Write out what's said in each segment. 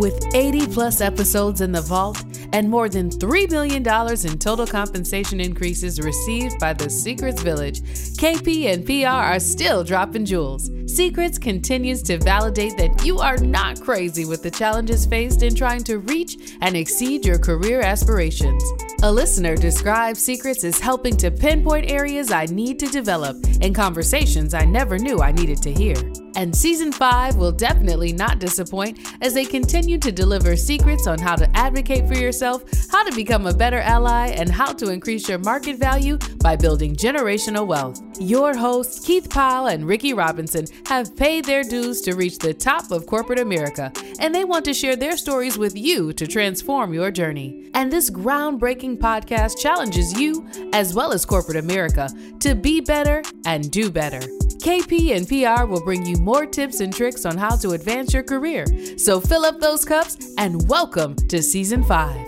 With 80 plus episodes in the vault and more than $3 million in total compensation increases received by the Secrets Village, KP and PR are still dropping jewels. Secrets continues to validate that you are not crazy with the challenges faced in trying to reach and exceed your career aspirations. A listener describes Secrets as helping to pinpoint areas I need to develop and conversations I never knew I needed to hear. And season 5 will definitely not disappoint as they continue to deliver secrets on how to advocate for yourself, how to become a better ally, and how to increase your market value by building generational wealth. Your hosts, Keith Powell and Ricky Robinson, have paid their dues to reach the top of corporate America, and they want to share their stories with you to transform your journey. And this groundbreaking podcast challenges you, as well as corporate America, to be better and do better. KP and PR will bring you more tips and tricks on how to advance your career. So fill up those cups and welcome to season five.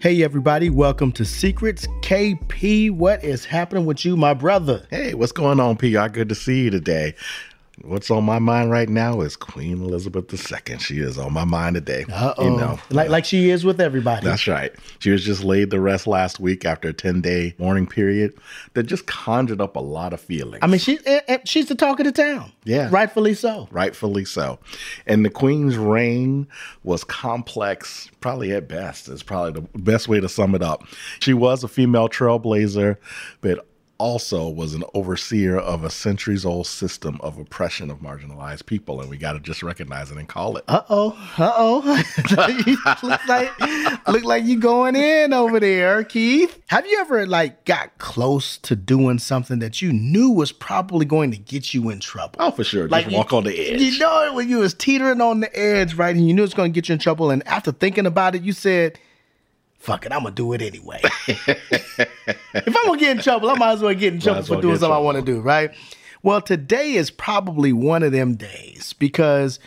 Hey, everybody, welcome to Secrets KP. What is happening with you, my brother? Hey, what's going on, PR? Good to see you today. What's on my mind right now is Queen Elizabeth II. She is on my mind today. Uh-oh. You know, like like she is with everybody. That's right. She was just laid to rest last week after a ten day mourning period that just conjured up a lot of feelings. I mean, she eh, eh, she's the talk of the town. Yeah, rightfully so. Rightfully so. And the Queen's reign was complex, probably at best. Is probably the best way to sum it up. She was a female trailblazer, but also was an overseer of a centuries old system of oppression of marginalized people. And we got to just recognize it and call it. Uh oh. Uh oh. look like, look like you going in over there, Keith. Have you ever like got close to doing something that you knew was probably going to get you in trouble? Oh, for sure. Like just walk you, on the edge. You know it when you was teetering on the edge, right? And you knew it's going to get you in trouble. And after thinking about it, you said, fuck it, I'm gonna do it anyway. if I'm gonna get in trouble, I might as well get in trouble for doing something I want to do, right? Well, today is probably one of them days because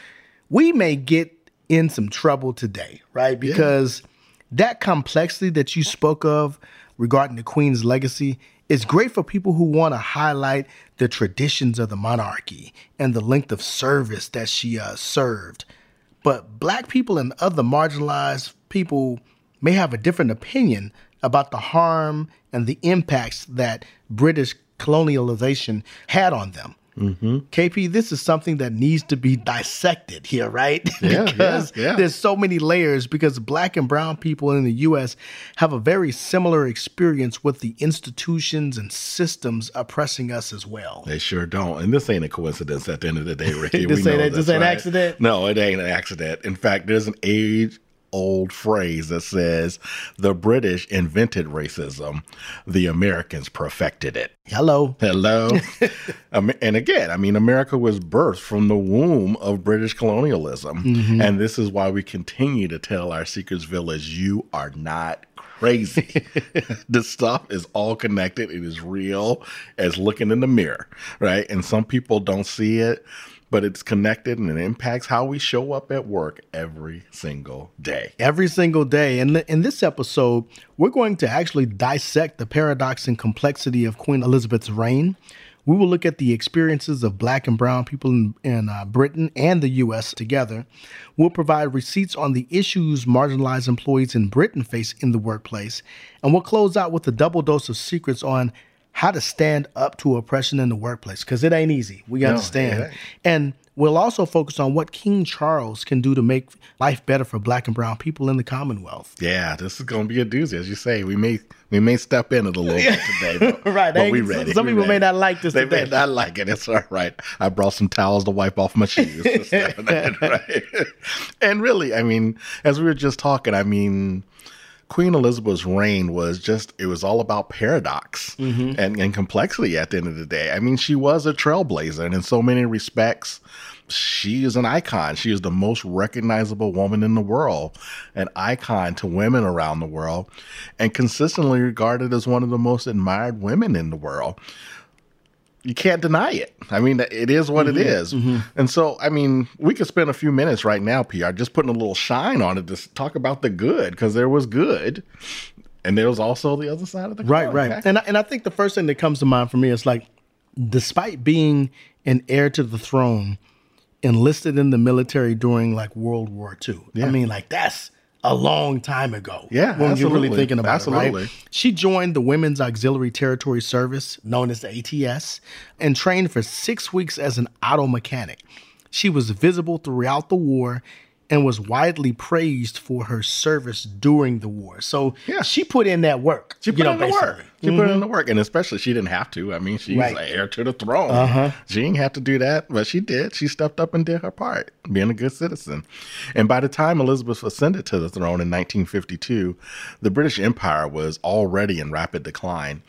we may get in some trouble today, right? Because yeah. that complexity that you spoke of regarding the Queen's legacy is great for people who want to highlight the traditions of the monarchy and the length of service that she uh, served. But black people and other marginalized people may have a different opinion about the harm and the impacts that British colonialization had on them. Mm-hmm. KP, this is something that needs to be dissected here, right? Yeah, because yeah, yeah. there's so many layers. Because black and brown people in the U.S. have a very similar experience with the institutions and systems oppressing us as well. They sure don't. And this ain't a coincidence at the end of the day, Ricky. this we ain't, know this ain't right. accident. No, it ain't an accident. In fact, there's an age old phrase that says the British invented racism, the Americans perfected it. Hello. Hello. um, and again, I mean, America was birthed from the womb of British colonialism. Mm-hmm. And this is why we continue to tell our Secrets Village, you are not crazy. this stuff is all connected. It is real as looking in the mirror, right? And some people don't see it but it's connected and it impacts how we show up at work every single day. Every single day. And in this episode, we're going to actually dissect the paradox and complexity of Queen Elizabeth's reign. We will look at the experiences of black and brown people in, in uh, Britain and the US together. We'll provide receipts on the issues marginalized employees in Britain face in the workplace. And we'll close out with a double dose of secrets on how to stand up to oppression in the workplace because it ain't easy. We understand. and we'll also focus on what King Charles can do to make life better for black and brown people in the Commonwealth. Yeah, this is going to be a doozy. As you say, we may we may step in it a little bit today. But, right. But we ready. Some we people ready. may not like this They today. may not like it. It's all right. I brought some towels to wipe off my shoes. right? And really, I mean, as we were just talking, I mean, Queen Elizabeth's reign was just, it was all about paradox mm-hmm. and, and complexity at the end of the day. I mean, she was a trailblazer, and in so many respects, she is an icon. She is the most recognizable woman in the world, an icon to women around the world, and consistently regarded as one of the most admired women in the world you can't deny it. I mean, it is what mm-hmm, it is. Mm-hmm. And so, I mean, we could spend a few minutes right now, PR, just putting a little shine on it to talk about the good because there was good. And there was also the other side of the right, right. Okay? And I, and I think the first thing that comes to mind for me is like, despite being an heir to the throne, enlisted in the military during like World War II. I mean, like that's a long time ago. Yeah, when you're really thinking about it, Absolutely. right? She joined the Women's Auxiliary Territory Service, known as the ATS, and trained for six weeks as an auto mechanic. She was visible throughout the war and was widely praised for her service during the war. So Yeah. she put in that work. She put you know, in the work. She put in the work, and especially she didn't have to. I mean, she's Right. heir to the throne. Uh-huh. She didn't have to do that, but she did. She stepped up and did her part, being a good citizen. And by the time Elizabeth ascended to the throne in 1952, the British Empire was already in rapid decline.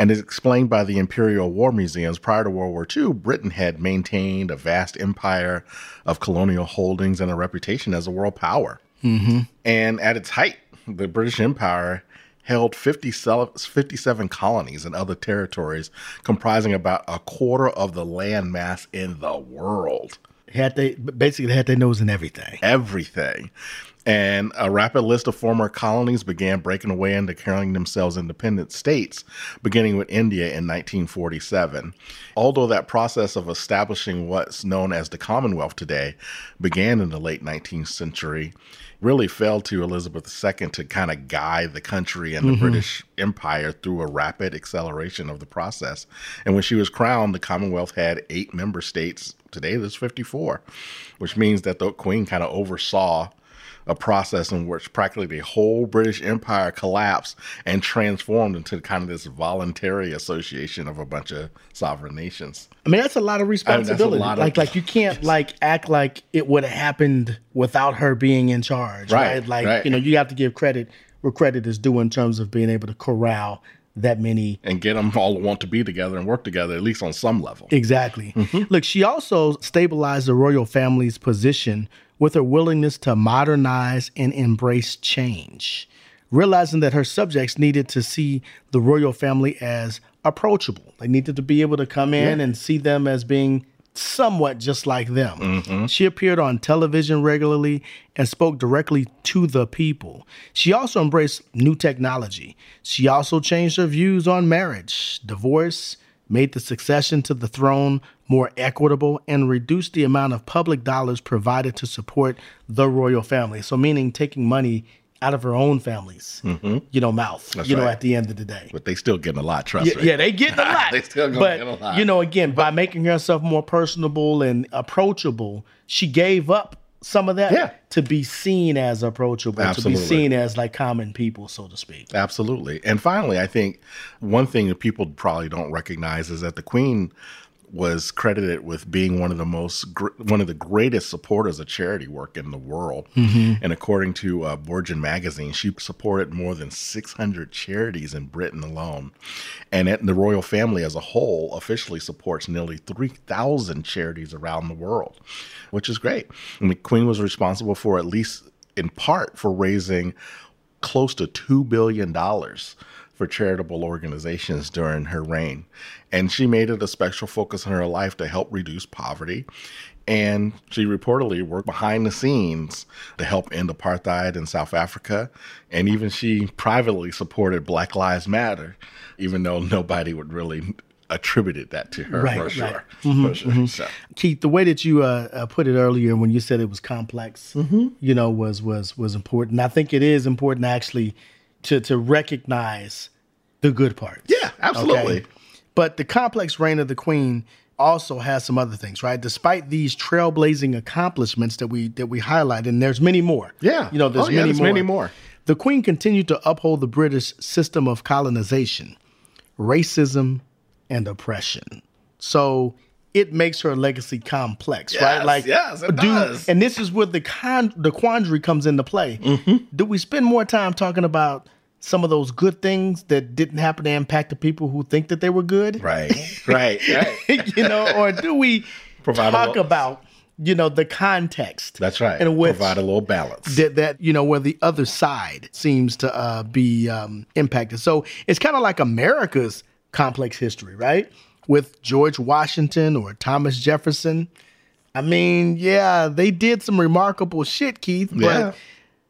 And as explained by the Imperial War Museums, prior to World War II, Britain had maintained a vast empire of colonial holdings and a reputation as a world power. Mm-hmm. And at its height, the British Empire held 57, 57 colonies and other territories, comprising about a quarter of the land mass in the world. Had they basically had their nose in everything. Everything. And a rapid list of former colonies began breaking away and declaring themselves independent states, beginning with India in 1947. Although that process of establishing what's known as the Commonwealth today began in the late 19th century, really fell to Elizabeth II to kind of guide the country and the mm-hmm. British Empire through a rapid acceleration of the process. And when she was crowned, the Commonwealth had eight member states. Today, there's 54, which means that the Queen kind of oversaw a process in which practically the whole British Empire collapsed and transformed into kind of this voluntary association of a bunch of sovereign nations. I mean, that's a lot of responsibility. lot of- like, like you can't like act like it would have happened without her being in charge, right? Right, Like, right. you know, you have to give credit where credit is due in terms of being able to corral that many. And get them all to want to be together and work together, at least on some level. Exactly. Mm-hmm. Look, she also stabilized the royal family's position with her willingness to modernize and embrace change, realizing that her subjects needed to see the royal family as approachable. They needed to be able to come in and see them as being somewhat just like them. Mm-hmm. She appeared on television regularly and spoke directly to the people. She also embraced new technology. She also changed her views on marriage, divorce, made the succession to the throne more equitable, and reduce the amount of public dollars provided to support the royal family. So, meaning taking money out of her own family's, mm-hmm. you know, mouth, you know, at the end of the day. But they still getting a lot, trust Yeah, me. yeah, they getting a lot. They still gonna but, get a lot. You know, again, by making herself more personable and approachable, she gave up some of that Yeah. to be seen as approachable, Absolutely. to be seen as like common people, so to speak. Absolutely. And finally, I think one thing that people probably don't recognize is that the Queen was credited with being one of the most gr- one of the greatest supporters of charity work in the world. And according to uh, Virgin magazine, she supported more than 600 charities in Britain alone. And it, the royal family as a whole officially supports nearly 3,000 charities around the world, which is great. And the Queen was responsible for at least in part for raising close to $2 billion for charitable organizations during her reign. And she made it a special focus in her life to help reduce poverty. And she reportedly worked behind the scenes to help end apartheid in South Africa. And even she privately supported Black Lives Matter, even though nobody would really attributed that to her Right, for right. sure. For sure. So, Keith, the way that you uh, uh, put it earlier when you said it was complex, Mm-hmm. you know, was was was important. I think it is important actually to to recognize the good parts. yeah, absolutely. But the complex reign of the queen also has some other things, right? Despite these trailblazing accomplishments that we that we highlight, and there's many more. Yeah. you know, there's Oh, yeah, many there's more. many more. The queen continued to uphold the British system of colonization, racism, and oppression. So it makes her legacy complex, right? Like, yes, it do- does. And this is where the con the quandary comes into play. Mm-hmm. Do we spend more time talking about some of those good things that didn't happen to impact the people who think that they were good? Right, right, right. you know, or do we Provide talk little- about you know the context? That's right. Which Provide a little balance. that that you know where the other side seems to uh, be um, impacted. So it's kind of like America's complex history, right? With George Washington or Thomas Jefferson. I mean, yeah, they did some remarkable shit, Keith, but Yeah.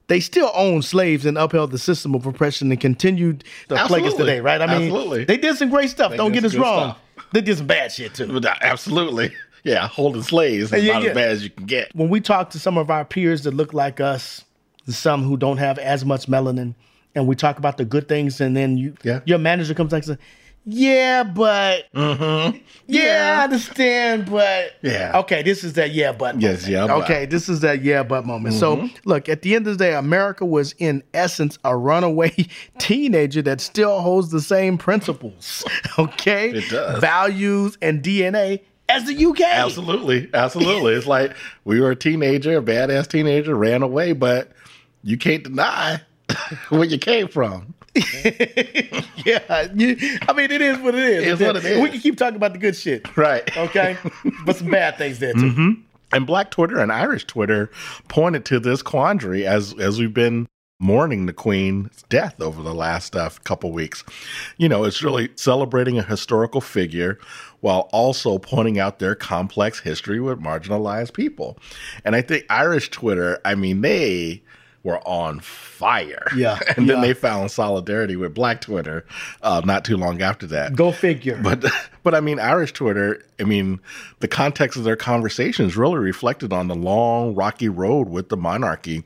they still owned slaves and upheld the system of oppression and continued to plague us today, right? I mean, Absolutely. they did some great stuff. Don't get us wrong. stuff. They did some bad shit too. Absolutely. Yeah, holding slaves is Yeah, about yeah. as bad as you can get. when we talk to some of our peers that look like us, some who don't have as much melanin, and we talk about the good things, and then you, Yeah. your manager comes back and says, "Yeah, but mm-hmm. yeah, I understand, but Yeah. okay, this is that yeah, but Yes, moment. yeah, but. okay, this is that yeah, but moment." So mm-hmm. look, at the end of the day, America was in essence a runaway teenager that still holds the same principles, okay, It does. values and DNA as the UK. Absolutely, absolutely. it's like we were a teenager, a badass teenager, ran away, but you can't deny where you came from. Yeah, you, I mean, it is what it is. It is what it is. We can keep talking about the good shit, Right. okay? but some bad things there too. And Black Twitter and Irish Twitter pointed to this quandary as as we've been mourning the Queen's death over the last uh, couple weeks. You know, it's really celebrating a historical figure while also pointing out their complex history with marginalized people. And I think Irish Twitter, I mean, they were on fire. Yeah, and then yeah. they found solidarity with Black Twitter uh, not too long after that. Go figure. But but I mean Irish Twitter, I mean the context of their conversations really reflected on the long rocky road with the monarchy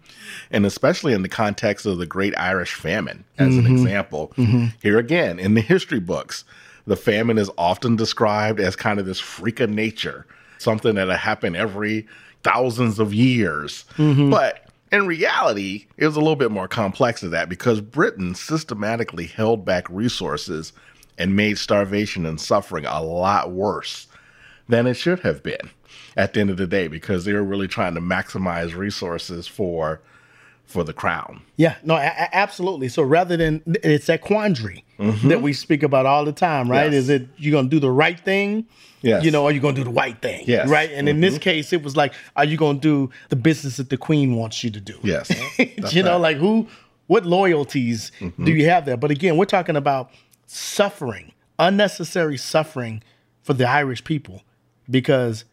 and especially in the context of the Great Irish Famine as an mm-hmm. example. Mm-hmm. Here again in the history books, the famine is often described as kind of this freak of nature, something that happened every thousands of years. Mm-hmm. But in reality, it was a little bit more complex than that because Britain systematically held back resources and made starvation and suffering a lot worse than it should have been at the end of the day because they were really trying to maximize resources for for the crown. yeah, no, a- absolutely. So rather than it's that quandary that we speak about all the time, right? Mm-hmm. Yes. Is it you're gonna do the right thing? Yes. You know, are you gonna do the white thing? Yes. Mm-hmm. Right. And in this case, it was like, are you gonna do the business that the queen wants you to do? Yes. You know, right. like who, what loyalties do you have there? But again, we're talking about suffering, unnecessary suffering for the Irish people because,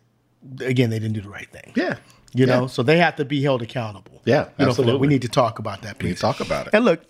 again, they didn't do the right thing. Yeah. You Yeah. know, so they have to be held accountable. Yeah, You know, absolutely. we need to talk about that, We need to talk about it. And look,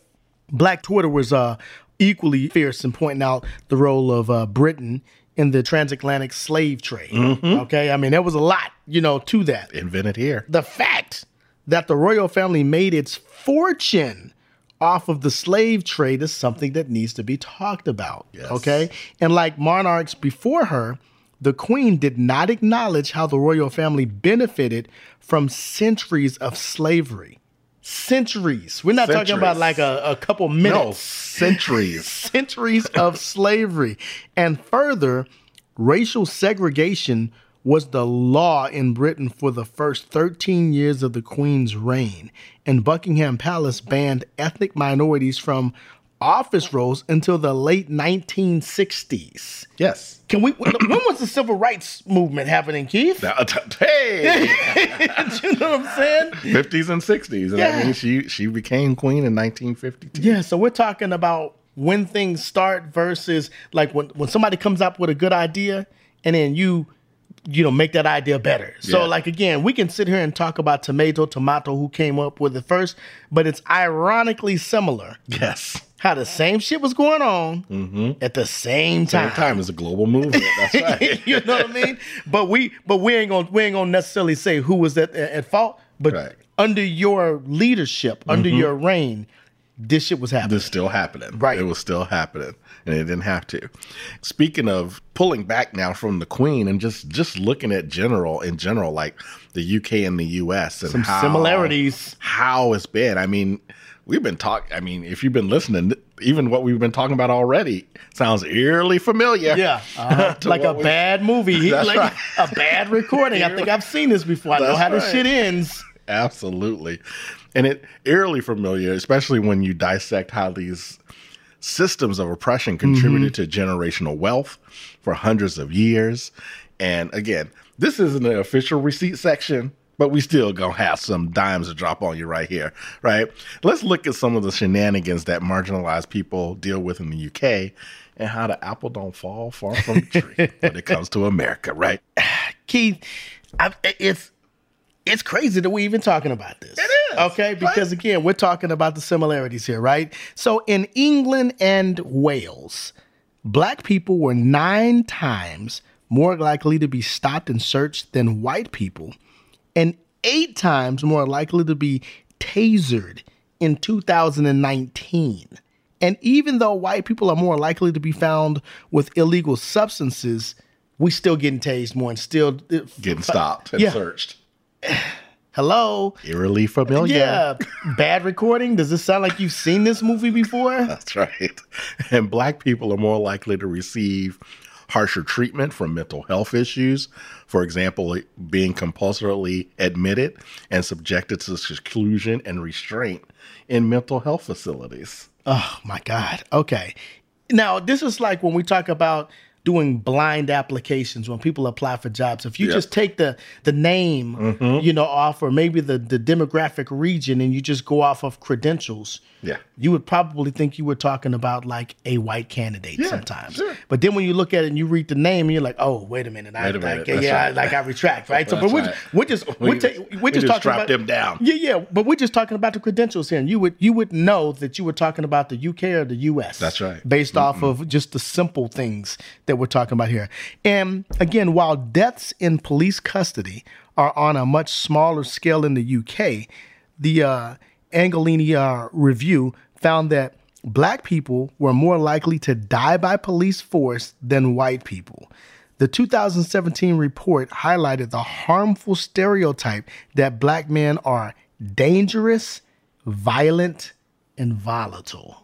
Black Twitter was uh, equally fierce in pointing out the role of uh, Britain in the transatlantic slave trade. Mm-hmm. Okay, I mean there was a lot, you know, to that. Invented here. The fact that the royal family made its fortune off of the slave trade is something that needs to be talked about. Yes. Okay, and like monarchs before her. The queen did not acknowledge how the royal family benefited from centuries of slavery. Centuries. We're not talking about like a, a couple minutes. No, centuries. centuries of slavery. And further, racial segregation was the law in Britain for the first 13 years of the Queen's reign. And Buckingham Palace banned ethnic minorities from office roles until the late 1960s. yes. Can we? When was the civil rights movement happening, Keith? Hey, you know what I'm saying? 50s and 60s. And Yeah. I mean, she she became queen in 1952. Yeah, so we're talking about when things start versus like when when somebody comes up with a good idea and then you you know make that idea better. So Yeah. like again, we can sit here and talk about tomato tomato who came up with it first, but it's ironically similar Yes. How the same shit was going on mm-hmm. at the same time. Same time as a global movement. That's right. you know what I mean? But we but we ain't gonna we ain't gonna necessarily say who was at at fault. But Right. under your leadership, under mm-hmm. your reign, this shit was happening. This still happening. Right. It was still happening. And it didn't have to. Speaking of pulling back now from the Queen and just just looking at general in general, like the UK and the US and Some how, similarities. How it's been. I mean, we've been talking I mean, if you've been listening, even what we've been talking about already sounds eerily familiar. Yeah, uh-huh. like a we- bad movie, That's like right. a bad recording. I think I've seen this before. I know how this shit ends. Absolutely. And it eerily familiar, especially when you dissect how these systems of oppression contributed to generational wealth for hundreds of years. And again, this isn't an official receipt section, but we still gonna have some dimes to drop on you right here, right? Let's look at some of the shenanigans that marginalized people deal with in the UK and how the apple don't fall far from the tree when it comes to America, right? Keith, I, it's it's crazy that we're even talking about this. It is, okay because again we're talking about the similarities here, right? So in England and Wales, black people were nine times more likely to be stopped and searched than white people, and eight times more likely to be tasered in 2019. And even though white people are more likely to be found with illegal substances, we still getting tased more and still uh, getting stopped and Yeah. searched. Hello. Eerily familiar. Yeah. Bad recording. Does this sound like you've seen this movie before? That's right. And black people are more likely to receive harsher treatment for mental health issues. For example, being compulsorily admitted and subjected to seclusion and restraint in mental health facilities. Oh my God. Okay. Now, this is like when we talk about doing blind applications when people apply for jobs. If you Yep. just take the the name, mm-hmm. you know, off or maybe the the demographic region and you just go off of credentials, Yeah. you would probably think you were talking about like a white candidate Yeah, sometimes. sure. But then when you look at it and you read the name, and you're like, oh, wait a minute. I, Wait a minute, Like, that's yeah, right. like I retract, right? So, but we're, right. we're just We- we're, ta- we we're just just talking about them down. Yeah, yeah. But we're just talking about the credentials here, and you would you would know that you were talking about the UK or the US. That's right. Based off of just the simple things that we're talking about here. And again, while deaths in police custody are on a much smaller scale in the UK, the uh, Angiolini uh, review found that black people were more likely to die by police force than white people. The 2017 report highlighted the harmful stereotype that black men are dangerous, violent, and volatile.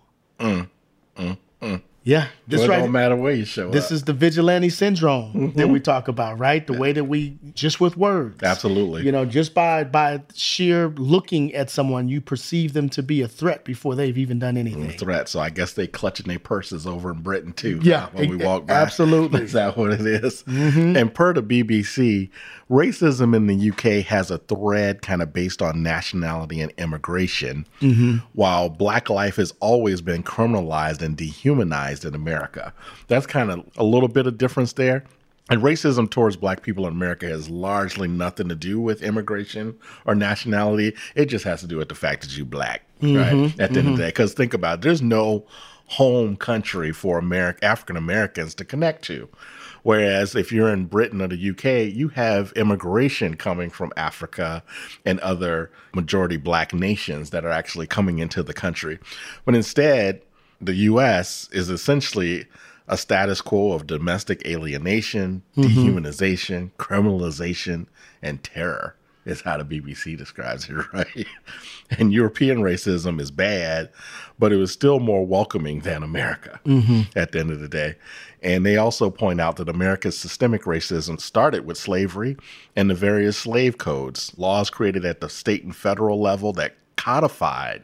Yeah, this right. don't matter where you show This up. is the vigilante syndrome that mm-hmm. we talk about, right? The way that we just with words. Absolutely. You know, just by by sheer looking at someone, you perceive them to be a threat before they've even done mm, anything. threat. So I guess they clutching their purses over in Britain too. Yeah, when we walk by. absolutely. Is that what it is? Mm-hmm. And per the BBC, racism in the UK has a thread kind of based on nationality and immigration, mm-hmm. while black life has always been criminalized and dehumanized in America. That's kind of a little bit of difference there. And racism towards black people in America has largely nothing to do with immigration or nationality. It just has to do with the fact that you're black, right? Mm-hmm. At the end of the mm-hmm. day. Because think about it, there's no home country for American African Americans to connect to. Whereas if you're in Britain or the UK, you have immigration coming from Africa and other majority black nations that are actually coming into the country. But instead, the US is essentially a status quo of domestic alienation, mm-hmm. dehumanization, criminalization, and terror is how the BBC describes it, right? And European racism is bad, but it was still more welcoming than America mm-hmm. at the end of the day. And they also point out that America's systemic racism started with slavery and the various slave codes, laws created at the state and federal level that codified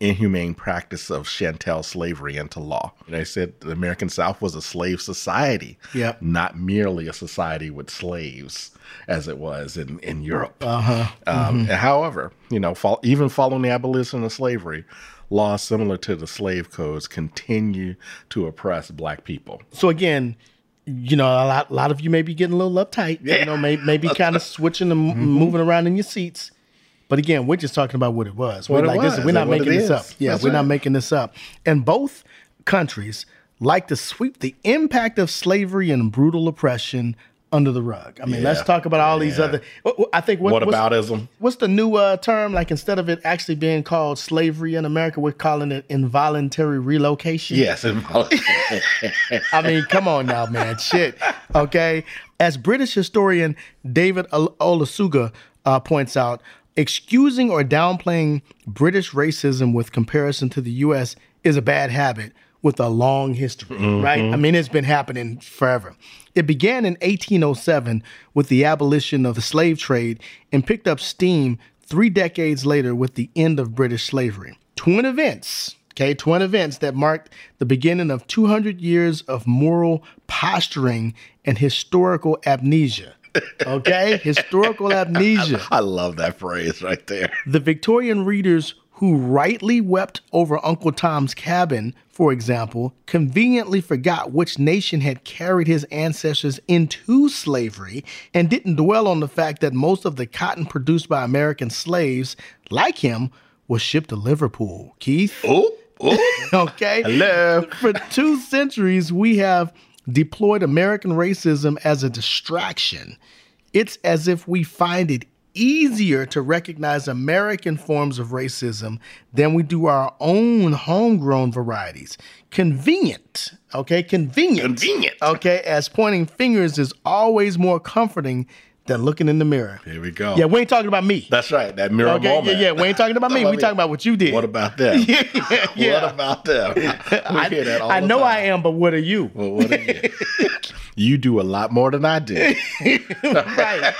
inhumane practice of chattel slavery into law. I said the American South was a slave society, Yep. not merely a society with slaves as it was in, in Europe. Uh-huh. Um, However, you know, fol- even following the abolition of slavery, laws similar to the slave codes continue to oppress black people. So again, you know, a lot, a lot of you may be getting a little uptight. You know, may, maybe kind of switching and Mm-hmm. moving around in your seats. But again, we're just talking about what it was. What we're it like, this, was we're not making this is. up. Yeah, That's we're not making this up. And both countries like to sweep the impact of slavery and brutal oppression under the rug. I mean, let's talk about all these other. I think what, What what's- aboutism? What's the new uh, term? Like instead of it actually being called slavery in America, we're calling it involuntary relocation. Yes. Involuntary. I mean, come on now, man. Shit. Okay. As British historian David Ol- Olusoga uh, points out, excusing or downplaying British racism with comparison to the U.S. is a bad habit with a long history, mm-hmm. right? I mean, it's been happening forever. It began in 1807 with the abolition of the slave trade and picked up steam three decades later with the end of British slavery. Twin events Okay, twin events that marked the beginning of 200 years of moral posturing and historical amnesia. Okay, historical amnesia. I love that phrase right there. The Victorian readers who rightly wept over Uncle Tom's Cabin, for example, conveniently forgot which nation had carried his ancestors into slavery and didn't dwell on the fact that most of the cotton produced by American slaves, like him, was shipped to Liverpool. Keith? Oh, oh. Okay. Hello. For two centuries, we have deployed American racism as a distraction. It's as if we find it easier to recognize American forms of racism than we do our own homegrown varieties. Convenient, okay? Convenient. Convenient. Okay, as pointing fingers is always more comforting than looking in the mirror. Here we go. Yeah, we ain't talking about me. That's right. That mirror Okay, moment. yeah, yeah. We ain't talking about me. We talking about what you did. What about them? yeah, yeah. What about them? I, hear that all I know time. I am, but what are you? Well, what are you? you do a lot more than I did. right.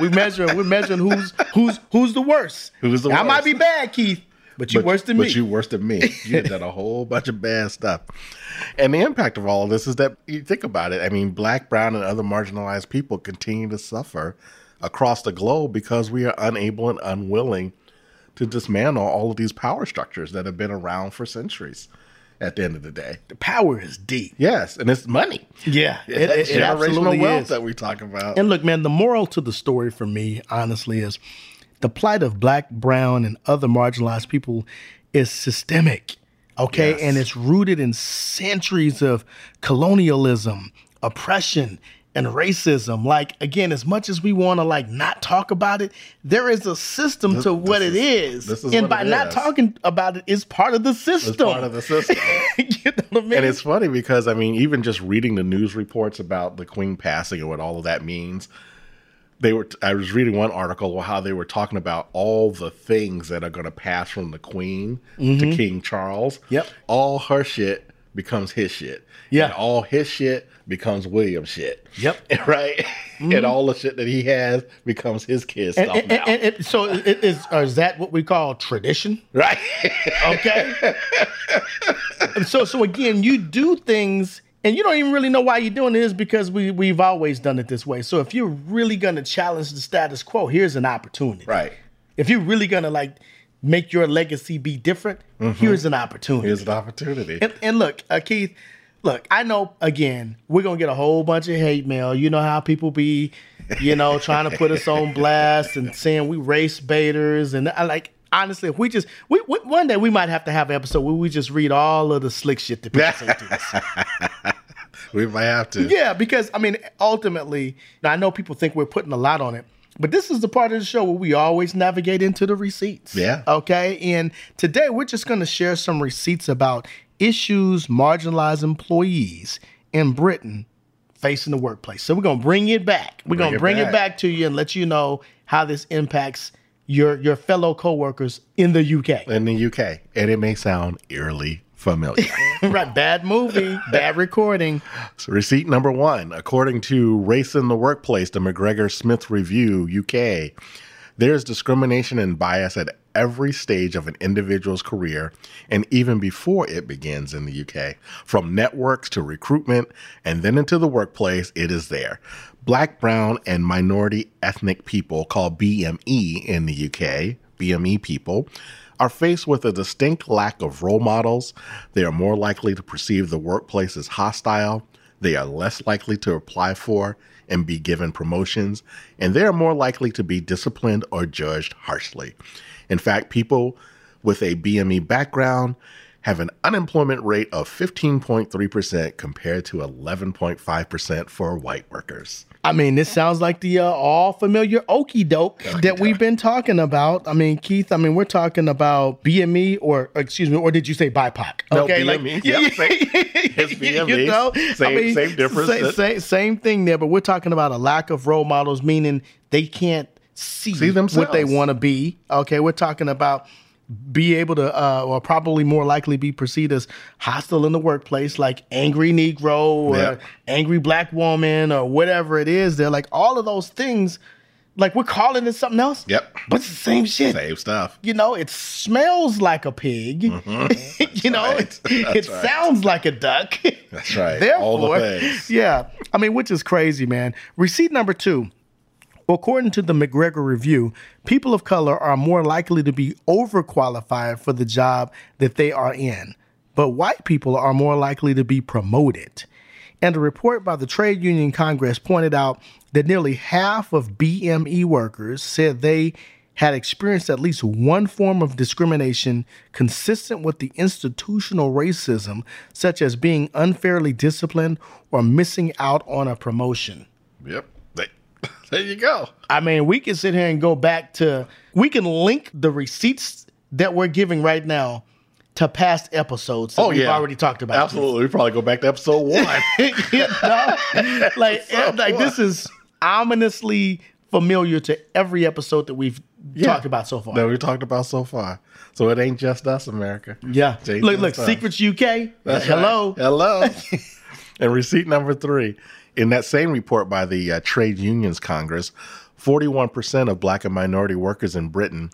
We measuring. We're measuring who's who's who's the worst. Who's the I might be bad, Keith, but you worse than but me. you worse than me. You did a whole bunch of bad stuff. And the impact of all of this is that you think about it. I mean, black, brown, and other marginalized people continue to suffer across the globe because we are unable and unwilling to dismantle all of these power structures that have been around for centuries. At the end of the day, the power is deep. yes, and it's money. Yeah, it, it, it generational absolutely wealth is. that we talk about. And look, man, the moral to the story for me, honestly, is the plight of black, brown, and other marginalized people is systemic. Okay. Yes. And it's rooted in centuries of colonialism, oppression, and racism. Like, again, as much as we want to like not talk about it, there is a system to what this it is- is. this is and by not is. talking about it is part of the system. It's part of the system. you know what I mean? And it's funny because I mean, even just reading the news reports about the Queen passing and what all of that means, they were. I was reading one article how they were talking about all the things that are going to pass from the Queen to mm-hmm. King Charles. Yep. all her shit becomes his shit. Yeah. and all his shit becomes William's shit. Yep. right. Mm-hmm. And all the shit that he has becomes his kids' and, stuff and- now. and- and so it is, is that what we call tradition? right. Okay. So so again, you do things and you don't even really know why you're doing this because we we've always done it this way. So if you're really gonna challenge the status quo, here's an opportunity. right. If you're really gonna like make your legacy be different, here's an opportunity. Here's an opportunity. And, and look, uh, Keith, look, I know again, we're gonna get a whole bunch of hate mail. You know how people be, you know, trying to put us on blast and saying we race baiters. And I like honestly, if we just we, we one day we might have to have an episode where we just read all of the slick shit that people say to us. we might have to. Yeah, because I mean, ultimately, now I know people think we're putting a lot on it, but this is the part of the show where we always navigate into the receipts. Yeah. Okay. And today we're just going to share some receipts about issues marginalized employees in Britain facing the workplace. So we're going to bring it back. We're Bring going to it bring it back. back to you and let you know how this impacts your your fellow coworkers in the UK. in the UK, and it may sound eerily familiar. right. Bad movie, bad recording. so receipt number one, according to Race in the Workplace, the McGregor Smith Review UK, there's discrimination and bias at every stage of an individual's career and even before it begins in the UK. From networks to recruitment and then into the workplace, it is there. Black, brown, and minority ethnic people, called BME in the UK, BME people, are faced with a distinct lack of role models. They are more likely to perceive the workplace as hostile. They are less likely to apply for and be given promotions, and they are more likely to be disciplined or judged harshly. In fact, people with a BME background have an unemployment rate of 15.3% compared to 11.5% for white workers. I mean, this sounds like the uh, all familiar okey doke that we've been talking about. I mean, Keith, I mean, we're talking about BME or, excuse me, or did you say BIPOC? No, BME. Yep, same. It's You know, Same- same difference. Same, same, same thing there, but we're talking about a lack of role models, meaning they can't see, See what they want to be. Okay, we're talking about be able to, uh, or probably more likely be perceived as hostile in the workplace, like angry Negro or Yeah. angry black woman or whatever it is. They're like all of those things. Like we're calling it something else. Yep. But it's the same shit. Same stuff. You know, it smells like a pig. you know, Mm-hmm. right. it, it right. sounds like a duck. That's right. Therefore, All the things. yeah. I mean, which is crazy, man. Receipt number two. According to the McGregor Review, people of color are more likely to be overqualified for the job that they are in, but white people are more likely to be promoted. And a report by the Trade Union Congress pointed out that nearly half of BME workers said they had experienced at least one form of discrimination consistent with the institutional racism, such as being unfairly disciplined or missing out on a promotion. Yep. There you go. I mean, we can sit here and go back to, we can link the receipts that we're giving right now to past episodes that Oh, we've yeah. already talked about. Absolutely. We probably go back to episode one. you know? Like, So like this is ominously familiar to every episode that we've talked about so far. that we talked about so far. So it ain't just us, America. Yeah. Jason look, look, Secrets UK. That's Hello. right. Hello. and receipt number three. In that same report by the uh, Trade Unions Congress, 41% of black and minority workers in Britain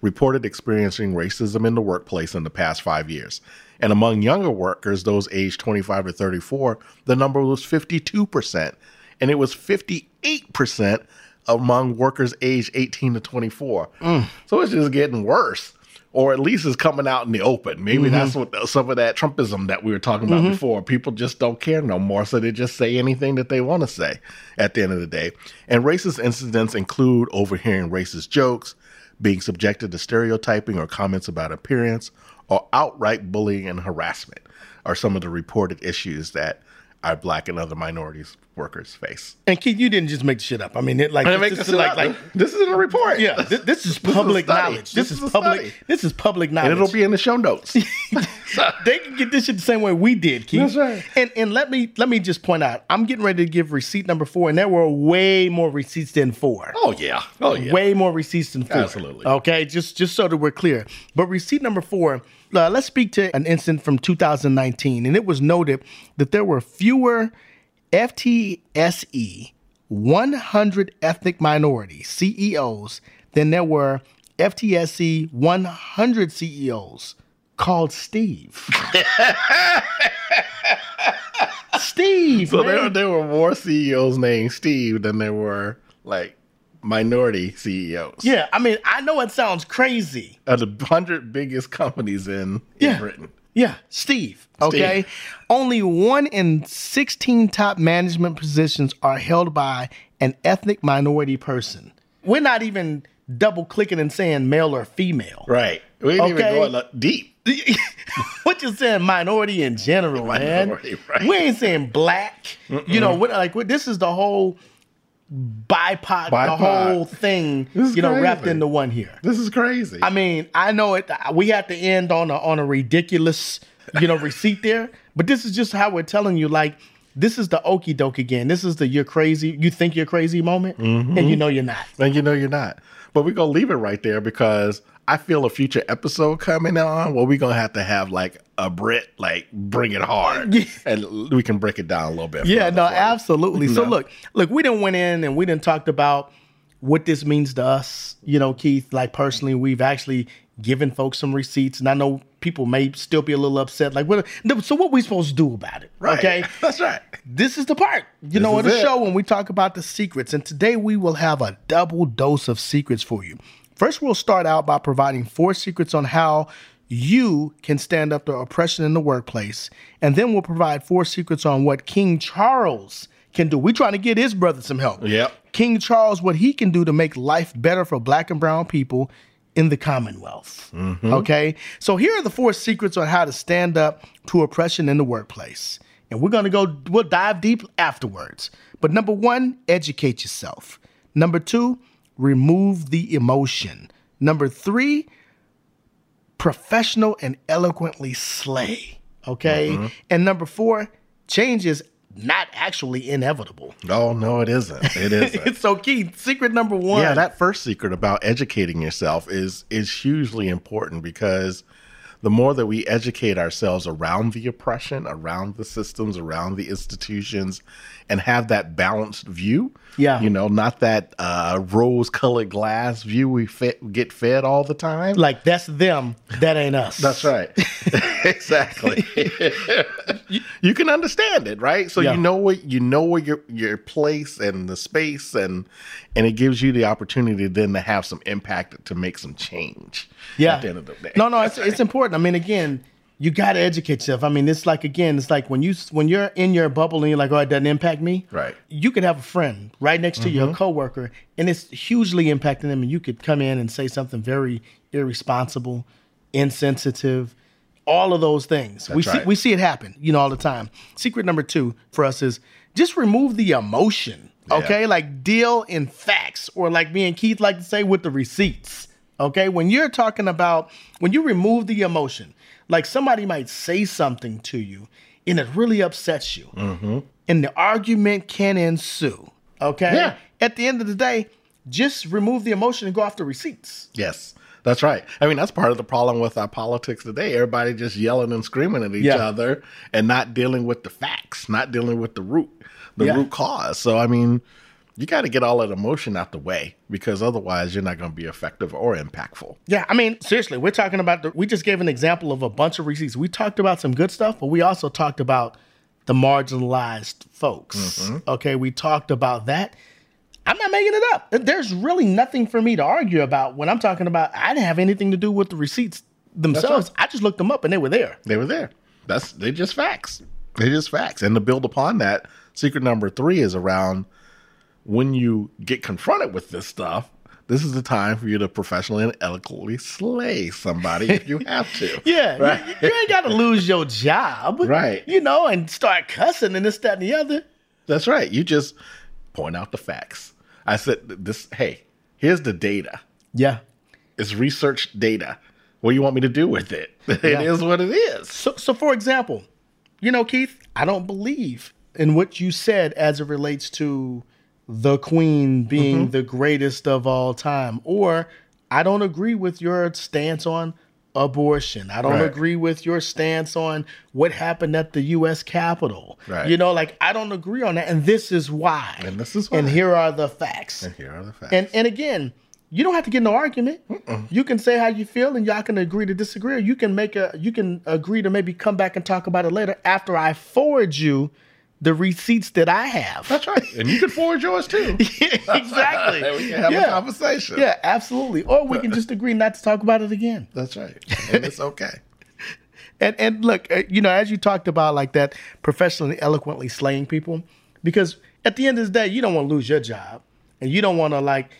reported experiencing racism in the workplace in the past five years. And among younger workers, those aged 25 to 34, the number was 52%. And it was 58% among workers aged 18 to 24. So it's just getting worse. Or at least is coming out in the open. Maybe mm-hmm. that's what some of that Trumpism that we were talking about mm-hmm. before. People just don't care no more, so they just say anything that they want to say at the end of the day. And racist incidents include overhearing racist jokes, being subjected to stereotyping or comments about appearance, or outright bullying and harassment are some of the reported issues that our black and other minorities workers face. And Keith, you didn't just make the shit up. I mean, it, like, I this this is like, like, this is a report. yeah, this, this is This is public knowledge. This This, is is public. study. This is public knowledge. and it'll be in the show notes. they can get this shit the same way we did, Keith. That's right. And and let me let me just point out, I'm getting ready to give receipt number four, and there were way more receipts than four. oh yeah. Oh yeah. Way more receipts than four. Absolutely. Okay, just just so that we're clear. But receipt number four, uh, let's speak to an incident from 2019, and it was noted that there were fewer FTSE 100 ethnic minority CEOs than there were FTSE 100 CEOs called Steve. Steve. So there, there were more CEOs named Steve than there were like minority CEOs. yeah, I mean, I know it sounds crazy. Of the hundred biggest companies in, in Yeah. Britain. Yeah, Steve. Okay. Only one in 16 top management positions are held by an ethnic minority person. We're not even double clicking and saying male or female. Right. We didn't Okay. even go that deep. what you saying minority in general, Minority, man? right. We ain't saying black. You know, what, like what, this is the whole BIPOC, the whole thing, you know, wrapped into one here. This is crazy. I mean, I know it. We have to end on a on a ridiculous, you know, receipt there. But this is just how we're telling you. Like, this is the okey doke again. This is the you're crazy. You think you're crazy moment, Mm-hmm. and you know you're not. and you know you're not. But we're gonna leave it right there because I feel a future episode coming on where we're gonna have to have like a Brit like bring it hard. Yeah. And we can break it down a little bit. Yeah, no, you. absolutely. So look, look, we didn't went in and we didn't talked about what this means to us. You know, Keith, like personally, we've actually given folks some receipts, and I know people may still be a little upset. Like, what? So what we supposed to do about it? Right. Okay, That's right. this is the part, you know, of the it. show when we talk about the secrets. And today we will have a double dose of secrets for you. First, we'll start out by providing four secrets on how you can stand up to oppression in the workplace. And then we'll provide four secrets on what King Charles can do. We're trying to get his brother some help. Yep. King Charles, what he can do to make life better for black and brown people in the Commonwealth. Mm-hmm. Okay? So here are the four secrets on how to stand up to oppression in the workplace. And we're going to go, we'll dive deep afterwards. But number one, educate yourself. Number two, remove the emotion. Number three, professional and eloquently slay. Okay? Mm-hmm. And number four, change is not actually inevitable. Oh no, it isn't. It isn't. so key secret number one. Yeah, that first secret about educating yourself is is hugely important because the more that we educate ourselves around the oppression, around the systems, around the institutions, and have that balanced view, Yeah. you know, not that uh, rose-colored glass view we fit, get fed all the time. like that's them, that ain't us. That's right. exactly. you, you can understand it, right? So Yeah. you know what you know where your your place and the space and and it gives you the opportunity then to have some impact to make some change. Yeah. At the end of the day. No, no, it's it's important. I mean, again, you got to educate yourself. I mean, it's like again, it's like when you when you're in your bubble and you're like, oh, it doesn't impact me. Right. You could have a friend right next to you, a mm-hmm. coworker, and it's hugely impacting them, and you could come in and say something very irresponsible, insensitive, all of those things. we see we see it happen, you know, all the time. Secret number two for us is just remove the emotion. Okay, like deal in facts, or like me and Keith like to say, with the receipts. Okay, when you're talking about when you remove the emotion, like somebody might say something to you and it really upsets you, mm-hmm. and the argument can ensue. Okay, Yeah. at the end of the day, just remove the emotion and go after receipts. Yes, that's right. I mean, that's part of the problem with our politics today. Everybody just yelling and screaming at each Yeah. other and not dealing with the facts, not dealing with the root, the Yeah. root cause. So, I mean, you got to get all that emotion out the way because otherwise you're not going to be effective or impactful. Yeah, I mean, seriously, we're talking about the. We just gave an example of a bunch of receipts. We talked about some good stuff, but we also talked about the marginalized folks. Mm-hmm. Okay, we talked about that. I'm not making it up. There's really nothing for me to argue about when I'm talking about. I didn't have anything to do with the receipts themselves. I just looked them up and they were there. They were there. That's they just facts. They just facts. And to build upon that, secret number three is around when you get confronted with this stuff. This is the time for you to professionally and eloquently slay somebody if you have to. Yeah, Right. you, you ain't got to lose your job, Right. You know, and start cussing and this, that, and the other. That's right. You just point out the facts. I said this. Hey, here's the data. Yeah. It's research data. What do you want me to do with it? It is Yeah. what it is. So, so for example, you know, Keith, I don't believe in what you said as it relates to the queen being mm-hmm. the greatest of all time, or I don't agree with your stance on abortion. I don't Right. agree with your stance on what happened at the U.S. Capitol. Right. You know, like I don't agree on that, and this is why. And this is why And here are the facts. And here are the facts. And and again, you don't have to get no argument. You can say how you feel, and y'all can agree to disagree. Or you can make a you can agree to maybe come back and talk about it later after I forward you the receipts that I have. That's right. And you can forward yours too. exactly. we can have a yeah. conversation. Yeah, absolutely. Or we can just agree not to talk about it again. That's right. And it's okay. And and look, uh, you know, as you talked about like that, professionally, eloquently slaying people, because at the end of the day, you don't want to lose your job, and you don't want to like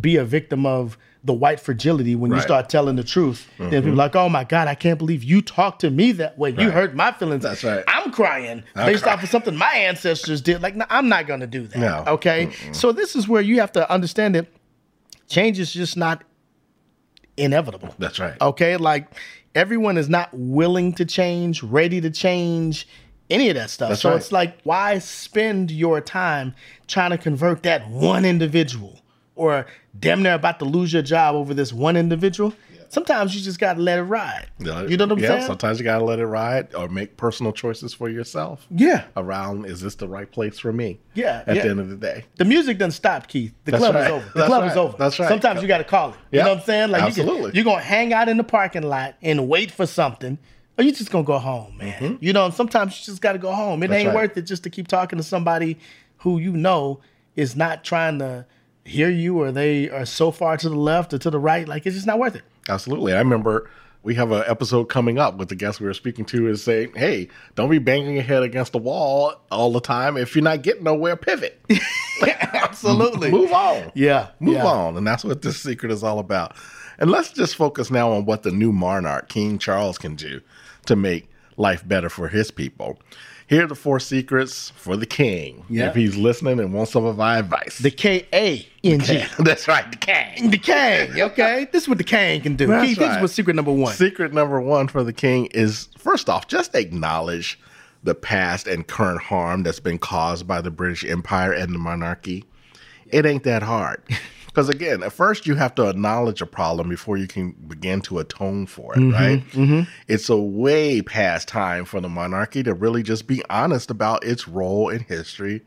be a victim of the white fragility when you start telling the truth. Then people are like, oh my god, I can't believe you talked to me that way. You Right. hurt my feelings. That's right. I'm crying I'm based crying. off of something my ancestors did. Like, no, I'm not going to do that. No. Okay. So this is where you have to understand that change is just not inevitable. That's right. Okay, like everyone is not willing to change, ready to change, any of that stuff. That's so right. it's like, why spend your time trying to convert that one individual or damn near about to lose your job over this one individual? Sometimes you just got to let it ride. Yeah, You know what I'm yeah, saying? Sometimes you gotta let it ride or make personal choices for yourself. Yeah. Around is this the right place for me? Yeah, At yeah. the end of the day. The music doesn't stop, Keith. The That's club right. is over. The That's club is over. That's right. Sometimes you got to call it. You know what I'm saying? Like You Absolutely. can, you're gonna hang out in the parking lot and wait for something, or you just gonna go home, man. You know, sometimes you just got to go home. It Mm-hmm. That's ain't right. worth it just to keep talking to somebody who you know is not trying to hear you, or they are so far to the left or to the right. Like it's just not worth it. Absolutely. I remember we have an episode coming up with the guest we were speaking to is saying, hey, don't be banging your head against the wall all the time. If you're not getting nowhere, pivot. Absolutely. Move on. Yeah. Move yeah. on. And that's what this secret is all about. And let's just focus now on what the new monarch, King Charles, can do to make life better for his people. Here are the four secrets for the king. Yeah. If he's listening and wants some of my advice. The K A N G. That's right, the king. The Kang, okay? This is what the Kang can do. That's Keith, this is what secret number one. Secret number one for the king is first off, just acknowledge the past and current harm that's been caused by the British Empire and the monarchy. It ain't that hard. Because again, at first you have to acknowledge a problem before you can begin to atone for it, mm-hmm, right? Mm-hmm. It's a way past time for the monarchy to really just be honest about its role in history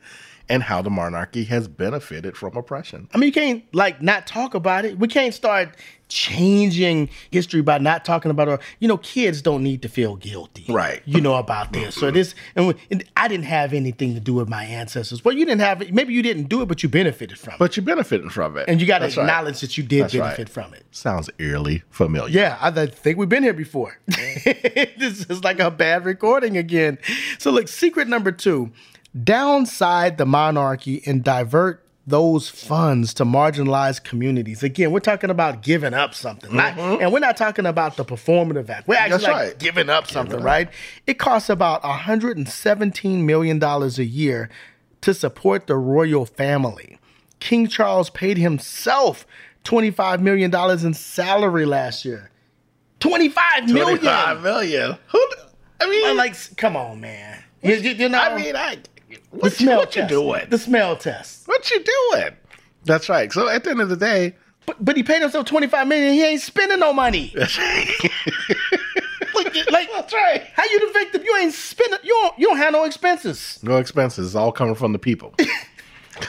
and how the monarchy has benefited from oppression. I mean, you can't like not talk about it. We can't start changing history by not talking about our, you know, kids don't need to feel guilty. Right. You know about this. So this, and, and I didn't have anything to do with my ancestors. Well, you didn't have it. Maybe you didn't do it, but you benefited from it. But you benefited from it. And you got to That's right. acknowledge that you did That's right. benefit from it. Sounds eerily familiar. Yeah, I th- think we've been here before. this is like a bad recording again. So, look, secret number two downside the monarchy and divert those funds to marginalized communities. Again, we're talking about giving up something. not- and we're not talking about the performative act. We're actually Mm-hmm. Like right. giving up something, right? It costs about $117 million a year to support the royal family. King Charles paid himself $25 million in salary last year. 25 million. 25 million. Who? I mean, I'm like, come on, man. You- you know, I mean, I. the What, you, smell what you doing? The smell test. What you doing? That's right. So at the end of the day, But, but he paid himself 25 million. He ain't spending no money. that's right. like, like, that's right. how you the victim? You ain't spending. You don't. You don't have no expenses. No expenses. It's all coming from the people.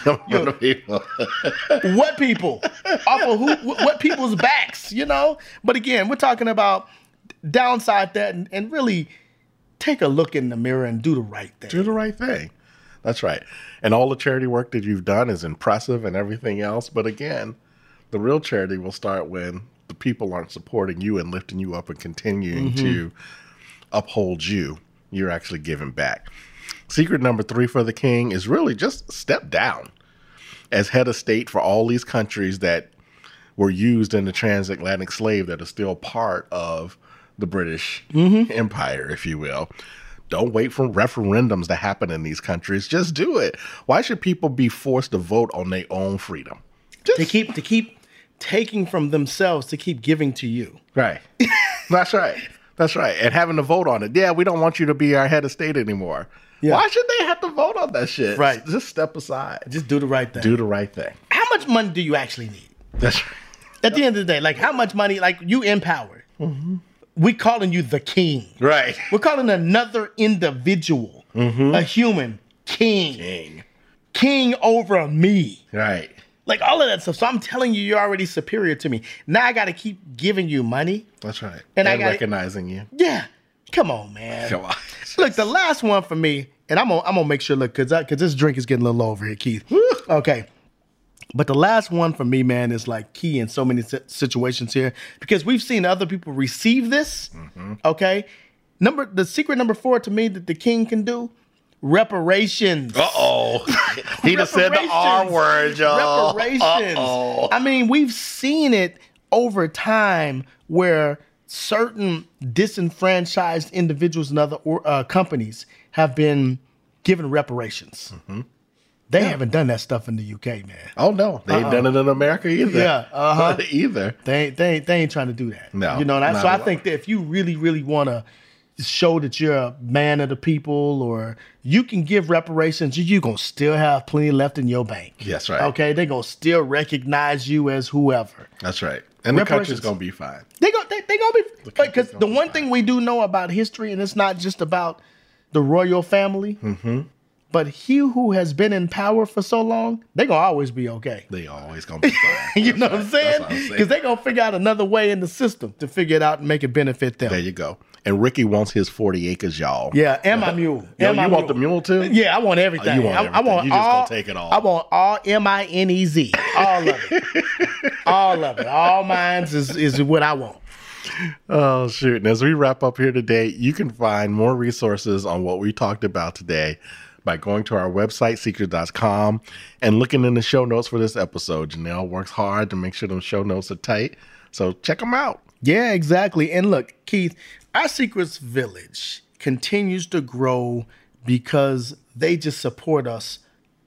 From the people. what people? Off of who? What people's backs? You know. But again, we're talking about downside that and, and really take a look in the mirror and do the right thing. do the right thing. That's right. And all the charity work that you've done is impressive and everything else. But again, the real charity will start when the people aren't supporting you and lifting you up and continuing mm-hmm. to uphold you. You're actually giving back. Secret number three for the king is really just step down as head of state for all these countries that were used in the transatlantic slave that are still part of the British mm-hmm. Empire, if you will. Don't wait for referendums to happen in these countries. Just do it. Why should people be forced to vote on their own freedom? To keep to keep taking from themselves to keep giving to you. Right. That's right. That's right. And having to vote on it. Yeah, we don't want you to be our head of state anymore. Yeah. Why should they have to vote on that shit? Right. Just step aside. Just do the right thing. do the right thing. How much money do you actually need? That's right. At the end of the day, like how much money? Like you empowered. We calling you the king. Right. We're calling another individual, mm-hmm. a human, king, King. king over me. Right. Like all of that stuff. So I'm telling you, you're already superior to me. Now I got to keep giving you money. That's right. And And, I gotta- recognizing you. Yeah, come on, man. Come on. Look, the last one for me, and I'm gonna I'm gonna make sure. Look, cause cause this drink is getting a little low over here, Keith. Okay. But the last one for me, man, is like key in so many situations here because we've seen other people receive this. Okay, number the secret number four to me that the king can do reparations. Uh oh. he just said the R word, y'all. Reparations. Uh-oh. I mean, we've seen it over time where certain disenfranchised individuals and other uh, companies have been given reparations. Mm-hmm. They haven't done that stuff in the UK, man. Oh no, they ain't done it in America either. Yeah, uh-huh. either. They ain't, they ain't, they ain't trying to do that. No, you know. That, so I think that if you really, really want to show that you're a man of the people, or you can give reparations, you, gonna still have plenty left in your bank. That's right. Okay, they gonna still recognize you as whoever. That's right. And the country's gonna be fine. They go. They, they gonna be because the be one fine. thing we do know about history, and it's not just about the royal family, Mm-hmm. But he who has been in power for so long, they gonna always be okay. They always gonna be fine. you know what I'm saying? What I'm saying. Because they gonna figure out another way in the system to figure it out and make it benefit them. There you go. And Ricky wants his 40 acres, y'all. Yeah, and my mule. Yo, and my you want the mule too? Yeah, I want everything. Oh, you want I, I everything. want You just gonna take it all. I want all M I N E Z. All of it. all of it. All mines is is what I want. Oh, shoot. And as we wrap up here today, you can find more resources on what we talked about today by going to our website, secret.com, and looking in the show notes for this episode. Janelle works hard to make sure those show notes are tight. So check them out. Yeah, exactly. And look, Keith, our Secrets Village continues to grow because they just support us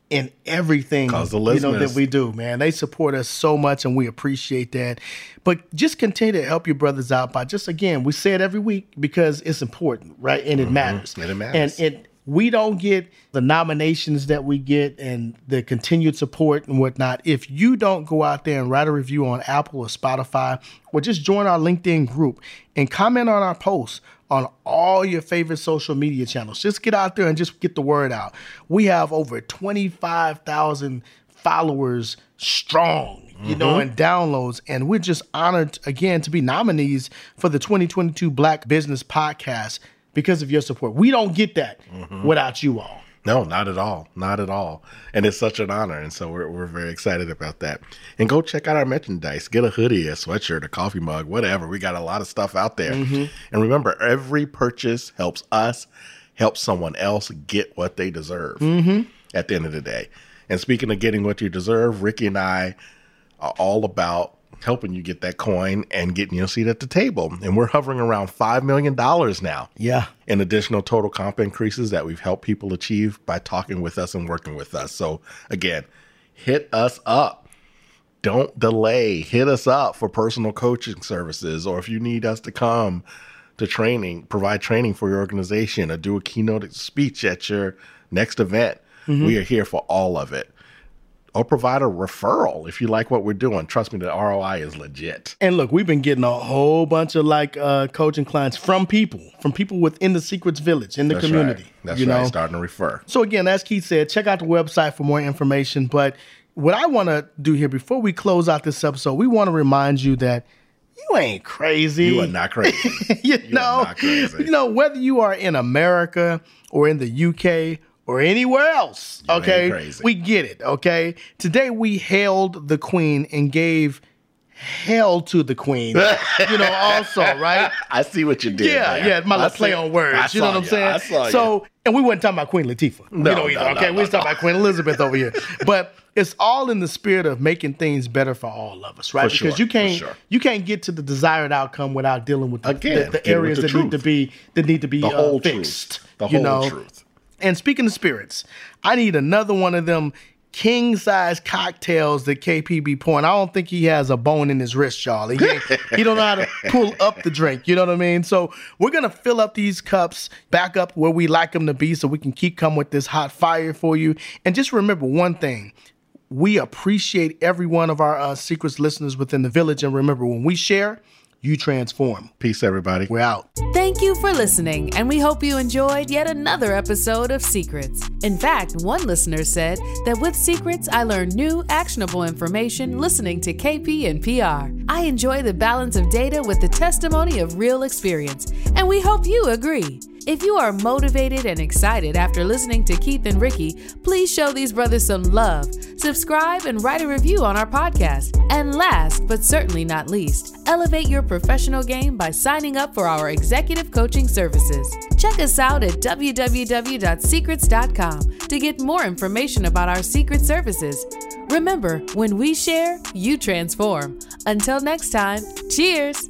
in everything you know that we do, man. They support us so much and we appreciate that. But just continue to help your brothers out by just again, we say it every week because it's important, right? And it mm-hmm. matters. And it matters. And it we don't get the nominations that we get and the continued support and whatnot if you don't go out there and write a review on Apple or Spotify or just join our LinkedIn group and comment on our posts on all your favorite social media channels. Just get out there and just get the word out. We have over 25,000 followers strong. you mm-hmm. know, and downloads. And we're just honored again to be nominees for the 2022 Black Business Podcast because of your support. We don't get that mm-hmm. without you all. No, not at all. Not at all. And it's such an honor. And so we're, we're very excited about that. And go check out our merchandise. Get a hoodie, a sweatshirt, a coffee mug, whatever. We got a lot of stuff out there. Mm-hmm. And remember, every purchase helps us help someone else get what they deserve mm-hmm. at the end of the day. And speaking of getting what you deserve, Ricky and I are all about helping you get that coin and getting your seat at the table. And we're hovering around $5 million now. Yeah. In additional total comp increases that we've helped people achieve by talking with us and working with us. So, again, hit us up. Don't delay. Hit us up for personal coaching services or if you need us to come to training, provide training for your organization or do a keynote speech at your next event. Mm-hmm. We are here for all of it or provide a referral if you like what we're doing. Trust me, the ROI is legit. And look, we've been getting a whole bunch of like uh, coaching clients from people, from people within the Secrets Village in the That's community. Right. That's you right. Know? Starting to refer. So again, as Keith said, check out the website for more information. But what I want to do here before we close out this episode, we want to remind you that you ain't crazy. You are not crazy. you, you know, crazy. you know whether you are in America or in the UK or anywhere else. You okay. We get it. Okay. Today we hailed the queen and gave hell to the queen. you know, also, right? I see what you did. Yeah, man. yeah, my little play on words. you know what I'm saying? I saw so, and we weren't talking about Queen Latifah. No, you know, either, no, okay? No, we was talking about Queen Elizabeth over here. But it's all in the spirit of making things better for all of us, right? For because sure, you can't sure. you can't get to the desired outcome without dealing with the, Again, the, the areas the that truth. need to be that need to be the whole uh, fixed. Truth. The whole you know? truth. And speaking of spirits, I need another one of them king size cocktails that KP be pouring. I don't think he has a bone in his wrist, y'all. He, he don't know how to pull up the drink. You know what I mean? So we're gonna fill up these cups back up where we like them to be, so we can keep coming with this hot fire for you. And just remember one thing: we appreciate every one of our uh, secrets listeners within the village. And remember, when we share you transform. Peace, everybody. We're out. Thank you for listening, and we hope you enjoyed yet another episode of Secrets. In fact, one listener said that with Secrets, I learned new, actionable information listening to KP and PR. I enjoy the balance of data with the testimony of real experience, and we hope you agree. If you are motivated and excited after listening to Keith and Ricky, please show these brothers some love, subscribe, and write a review on our podcast. And last but certainly not least, elevate your professional game by signing up for our executive coaching services. Check us out at www.secrets.com to get more information about our secret services. Remember, when we share, you transform. Until next time, cheers!